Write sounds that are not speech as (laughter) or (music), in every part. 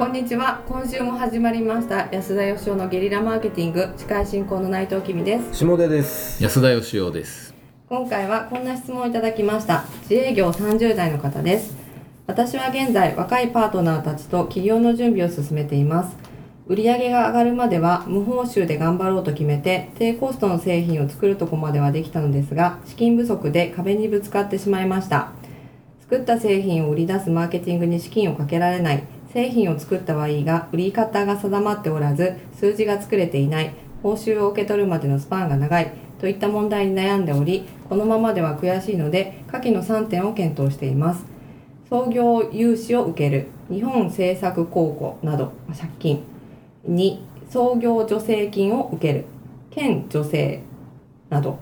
こんにちは。今週も始まりました。安田義雄のゲリラマーケティング。司会進行の内藤君です。下出です。安田義雄です。今回はこんな質問をいただきました。自営業30代の方です。私は現在若いパートナーたちと起業の準備を進めています。売上が上がるまでは無報酬で頑張ろうと決めて低コストの製品を作るとこまではできたのですが資金不足で壁にぶつかってしまいました。作った製品を売り出すマーケティングに資金をかけられない製品を作ったはいいが売り方が定まっておらず数字が作れていない報酬を受け取るまでのスパンが長いといった問題に悩んでおりこのままでは悔しいので下記の3点を検討しています。創業融資を受ける日本政策公庫など借金2創業助成金を受ける県助成など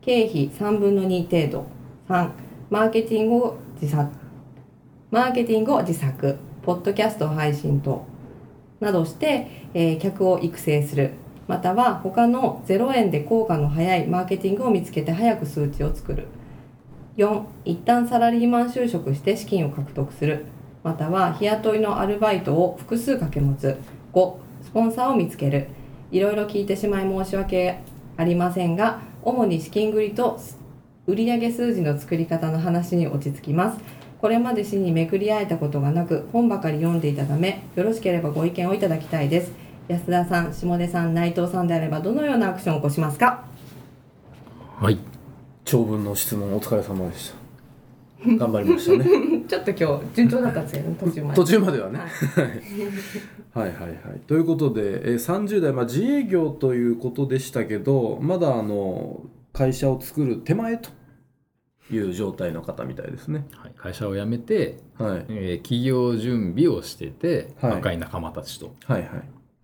経費3分の2程度。3マーケティングを自作。マーケティングを自作。ポッドキャスト配信等などして、えー客を育成する。または他の0円で効果の早いマーケティングを見つけて早く数値を作る。4一旦サラリーマン就職して資金を獲得する。または日雇いのアルバイトを複数掛け持つ。5スポンサーを見つける。いろいろ聞いてしまい申し訳ありませんが主に資金繰りと売上数字の作り方の話に落ち着きます。これまで詩にめくり会えたことがなく本ばかり読んでいたためよろしければご意見をいただきたいです。安田さん下出さん内藤さんであればどのようなアクションを起こしますか？はい。長文の質問お疲れ様でした。(laughs) 頑張りましたね。(laughs) ちょっと今日順調だったんですよね (laughs) 途中まで。途中まではね、はい。はい、はいはい。はいということで、えー、30代、まあ、自営業ということでしたけどまだあの会社を作る手前という状態の方みたいですね。はい、会社を辞めて、はい。えー企業準備をしてて、はい。若い仲間たちと。はいはい。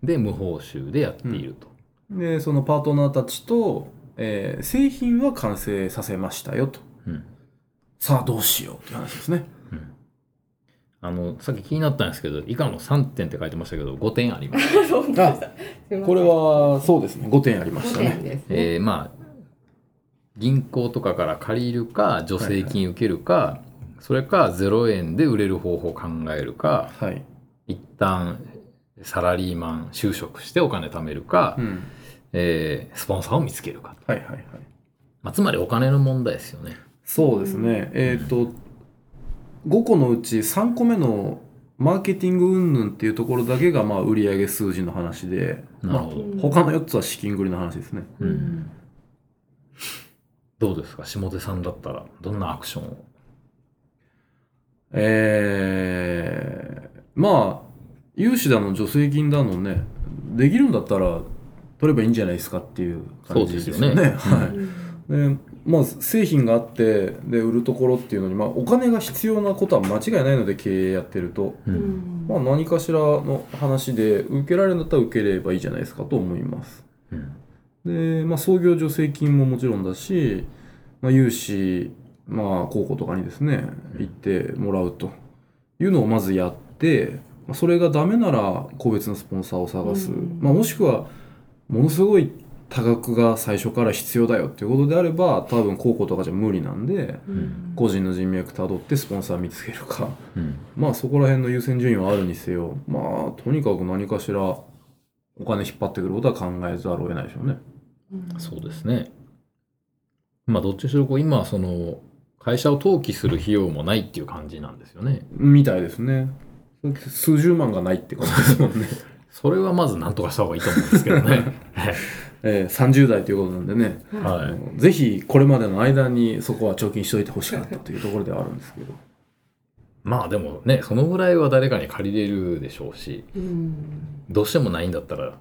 で無報酬でやっていると、でそのパートナーたちと、えー製品は完成させましたよと。うん。さあどうしようって話ですね。あのさっき気になったんですけど以下の3点って書いてましたけど5点あります、(laughs) そうでしたこれはそうですね。5点ありました5ねね、えーまあ銀行とかから借りるか助成金受けるか、それか0円で売れる方法を考えるかはい、一旦サラリーマン就職してお金貯めるか、うん、えースポンサーを見つけるか、はいはいはい。まあ、つまりお金の問題ですよね。そうですね、えっ、と5個のうち3個目のマーケティング云々っていうところだけがまあ売上数字の話で、まあ他の4つは資金繰りの話ですね。うんどうですか？下手さんだったら。どんなアクションを？えー、まあ融資だの助成金だのねできるんだったら取ればいいんじゃないですかっていう感じですよね。そうですよね。はい。でまあ、製品があってで売るところっていうのに、まあ、お金が必要なことは間違いないので経営やってると、ううんん。まあ、何かしらの話で受けられるんだったら受ければいいじゃないですかと思います。うんで、まあ、創業助成金ももちろんだし、まあ、融資、まあ、高校とかにですね行ってもらうというのをまずやって、まあ、それがダメなら個別のスポンサーを探す、うん。まあ、もしくはものすごい多額が最初から必要だよっていうことであれば多分高校とかじゃ無理なんでうん。個人の人脈たどってスポンサー見つけるか。うん。まあそこら辺の優先順位はあるにせよまあとにかく何かしらお金引っ張ってくることは考えざるを得ないでしょうね。そうですね。まあどっちにしろこう今その会社を登記する費用もないっていう感じなんですよね。みたいですね。数十万がないってことですもんね。(laughs) それはまず何とかした方がいいと思うんですけどね。(laughs) えー、30代ということなんでね、はい。ぜひこれまでの間にそこは貯金しといてほしかったというところではあるんですけど。まあでもねそのぐらいは誰かに借りれるでしょうしうんどうしてもないんだったら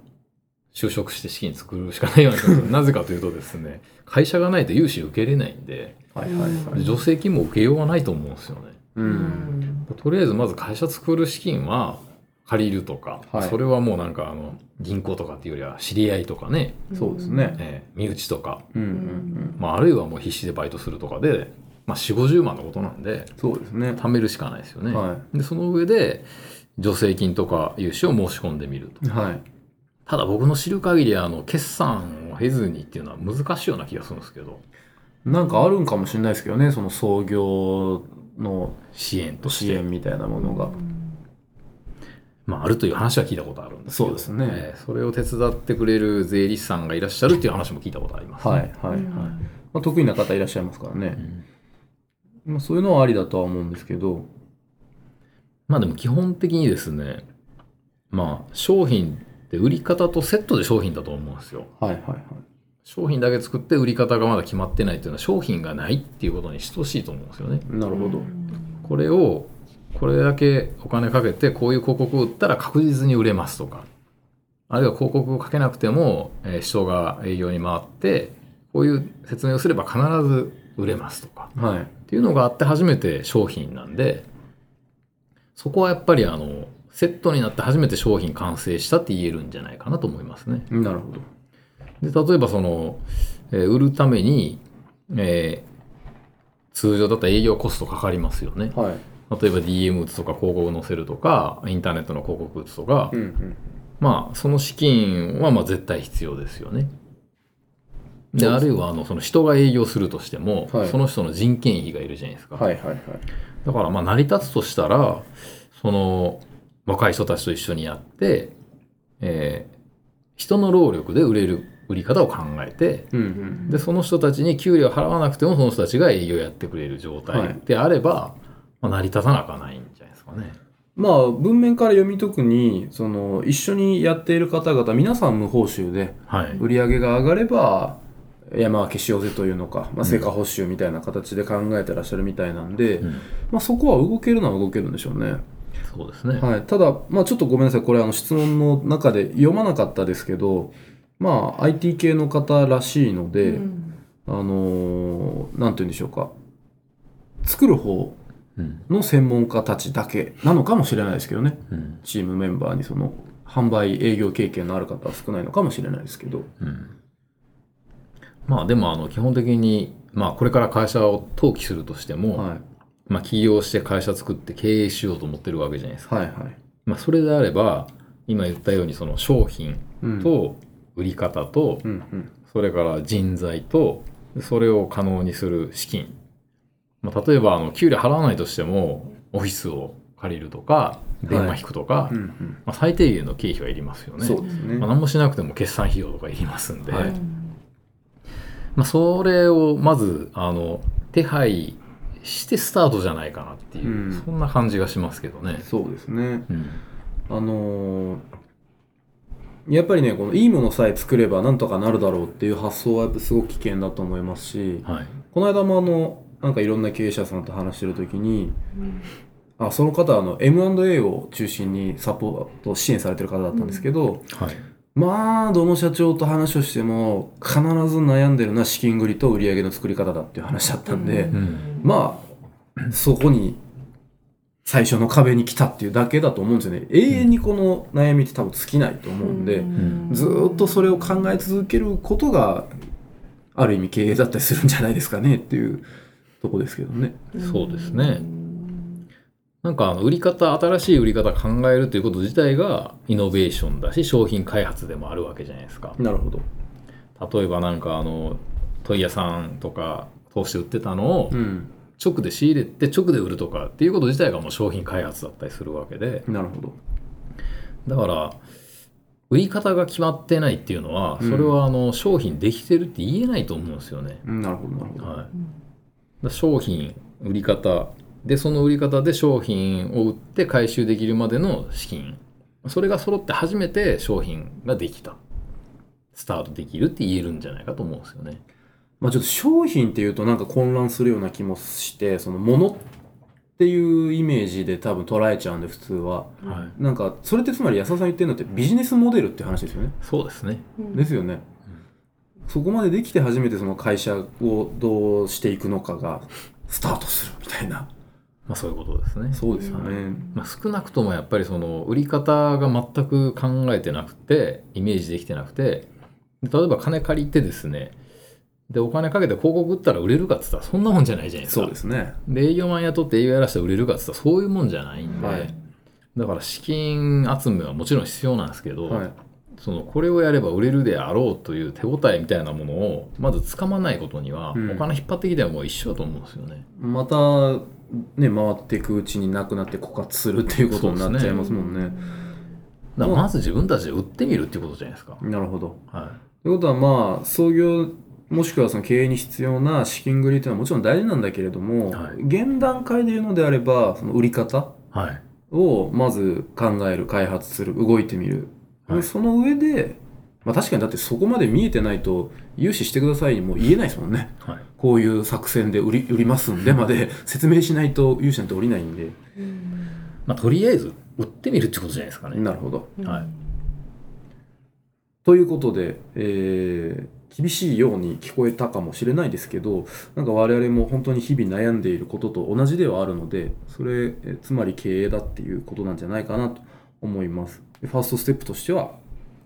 就職して資金作るしかないような気がするなぜかというとですね会社がないと融資受けれないんではいはいはい。助成金も受けようがないと思うんですよね。う。うんんとりあえずまず会社作る資金は借りるとか、はいそれはもうなんかあの銀行とかっていうよりは知り合いとかね、そうですね。えー身内とか、うんうんうん。まあ、あるいはもう必死でバイトするとかで、まあ、4 5 0万のことなんでそうですね。貯めるしかないですよね。はでその上で助成金とか融資を申し込んでみるとい。はい。ただ僕の知る限りあの決算を経ずにっていうのは難しいような気がするんですけど。なんかあるんかもしれないですけどね、その創業の支援と支援みたいなものが。まあ、あるという話は聞いたことあるんですけど。そうですね。えーそれを手伝ってくれる税理士さんがいらっしゃるっていう話も聞いたことあります、ね。はいはいはい、まあ、得意な方いらっしゃいますからね、まあ、そういうのはありだとは思うんですけど。まあでも基本的にですね、まあ商品って売り方とセットで商品だと思うんですよ。はいはいはい。商品だけ作って売り方がまだ決まってないっていうのは商品がないっていうことに等しいと思うんですよね。なるほど、これをこれだけお金かけてこういう広告を売ったら確実に売れますとか。あるいは広告をかけなくても、えー人が営業に回ってこういう説明をすれば必ず売れますとか。はい。っていうのがあって初めて商品なんでそこはやっぱりあのセットになって初めて商品完成したって言えるんじゃないかなと思いますね。なるほどで例えばその、えー売るために、えー通常だったら営業コストかかりますよね。はい例えば DM 打つとか広告載せるとかインターネットの広告打つとか、うんうんまあその資金はまあ絶対必要ですよね。であるいはあのその人が営業するとしても、はいその人の人件費がいるじゃないですか。はいはいはいだからまあ成り立つとしたらその若い人たちと一緒にやって、えー人の労力で売れる売り方を考えてうんうんでその人たちに給料払わなくてもその人たちが営業やってくれる状態であれば、まあ、成り立たなないんじゃないですかね。まあ文面から読み解くにその一緒にやっている方々皆さん無報酬ではい、売り上げが上がれば山分けしようぜというのか、まあ、成果報酬みたいな形で考えてらっしゃるみたいなんで、うん。まあ、そこは動けるのは動けるんでしょうね。そうですね。はい、ただ、まあ、ちょっとごめんなさい。これあの質問の中で読まなかったですけど、まあ、IT 系の方らしいので、うん。あのーなんて言うんでしょうか。作る方うんの専門家たちだけなのかもしれないですけどね。うん。チームメンバーにその販売営業経験のある方は少ないのかもしれないですけど、うん。まあでもあの基本的に、まあ、これから会社を登記するとしても、はい、まあ、起業して会社作って経営しようと思ってるわけじゃないですか。はいはい。まあ、それであれば今言ったようにその商品うん。と売り方と、それから人材とそれを可能にする資金、まあ、例えばあの給料払わないとしてもオフィスを借りるとか電話引くとか、うんうん。まあ、最低限の経費はいりますよね。そうですね、まあ、何もしなくても決算費用とかいりますんで、はい。まあ、それをまずあの手配してスタートじゃないかなっていう、うん。そんな感じがしますけどね。そうですね。うん。あのーやっぱりねこのいいものさえ作ればなんとかなるだろうっていう発想はやっぱすごく危険だと思いますしはい。この間もあのなんかいろんな経営者さんと話してる時にあその方はあの M&A を中心にサポート支援されてる方だったんですけど、はいまあどの社長と話をしても必ず悩んでるのは資金繰りと売り上げの作り方だっていう話だったんで、うん。まあそこに最初の壁に来たっていうだけだと思うんですよね。永遠にこの悩みって多分尽きないと思うんで、ん。ずーっとそれを考え続けることがある意味経営だったりするんじゃないですかねっていうとこですけどね。そうですねなんかあの売り方新しい売り方考えるということ自体がイノベーションだし商品開発でもあるわけじゃないですか。なるほど。例えばなんかあの問屋さんとか通して売ってたのをうん。直で仕入れて直で売るとかっていうこと自体がもう商品開発だったりするわけでなるほど。だから売り方が決まってないっていうのはうんそれはあの商品できてるって言えないと思うんですよね。うんなるほど、なるほど。はい、商品売り方でその売り方で商品を売って回収できるまでの資金それが揃って初めて商品ができたスタートできるって言えるんじゃないかと思うんですよね。まあちょっと商品っていうとなんか混乱するような気もして、そのものっていうイメージで多分捉えちゃうんで普通は。はい、なんかそれってつまり安田さん言ってるのってビジネスモデルって話ですよね。そうですね。ですよね。そこまでできて初めてその会社をどうしていくのかがスタートするみたいな。まあそういうことですね。そうですよね。まあ、少なくともやっぱりその売り方が全く考えてなくてイメージできてなくて例えば金借りてですねでお金かけて広告売ったら売れるかっつったらそんなもんじゃないじゃないですか。そうですね。で営業マン雇って営業やらせたら売れるかっつったらそういうもんじゃないんで、はいだから資金集めはもちろん必要なんですけど、はい。そのこれをやれば売れるであろうという手応えみたいなものをまずつかまないことには、うんお金引っ張ってきてももう一緒だと思うんですよね。またね回っていくうちになくなって枯渇するっていうことになっちゃいますもんね。まず自分たちで売ってみるっていうことじゃないですか。なるほど。はということはまあ創業もしくはその経営に必要な資金繰りというのはもちろん大事なんだけれども、はい現段階で言うのであればその売り方。をまず考える開発する動いてみる、はいその上で、まあ、確かにだってそこまで見えてないと融資してくださいにもう言えないですもんね。はい。こういう作戦で売り売りますんでまで説明しないと融資なんて降りないんで、まあ、とりあえず売ってみるってことじゃないですかね。なるほど。はい。ということで、えー厳しいように聞こえたかもしれないですけどなんか我々も本当に日々悩んでいることと同じではあるのでそれえーつまり経営だっていうことなんじゃないかなと思います。でファーストステップとしては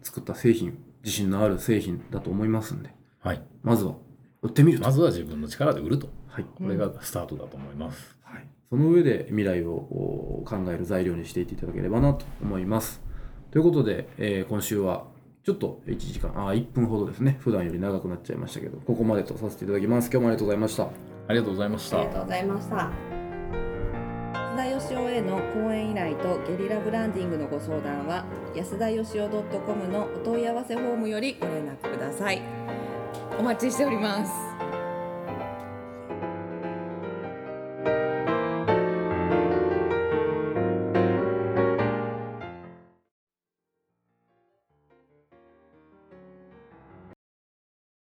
作った製品自信のある製品だと思いますんではい。まずは売ってみると、まずは自分の力で売ると。はいこれがスタートだと思います。はい、その上で未来をお考える材料にしていっていただければなと思います。ということで、えー今週はちょっと1時間、あー1分ほどですね、普段より長くなっちゃいましたけど、ここまでとさせていただきます。今日もありがとうございました。ありがとうございましたありが。とうございました。での講演依頼とゲリラブランディングのご相談は安田よしお .com のお問い合わせフォームよりご連絡ください。お待ちしております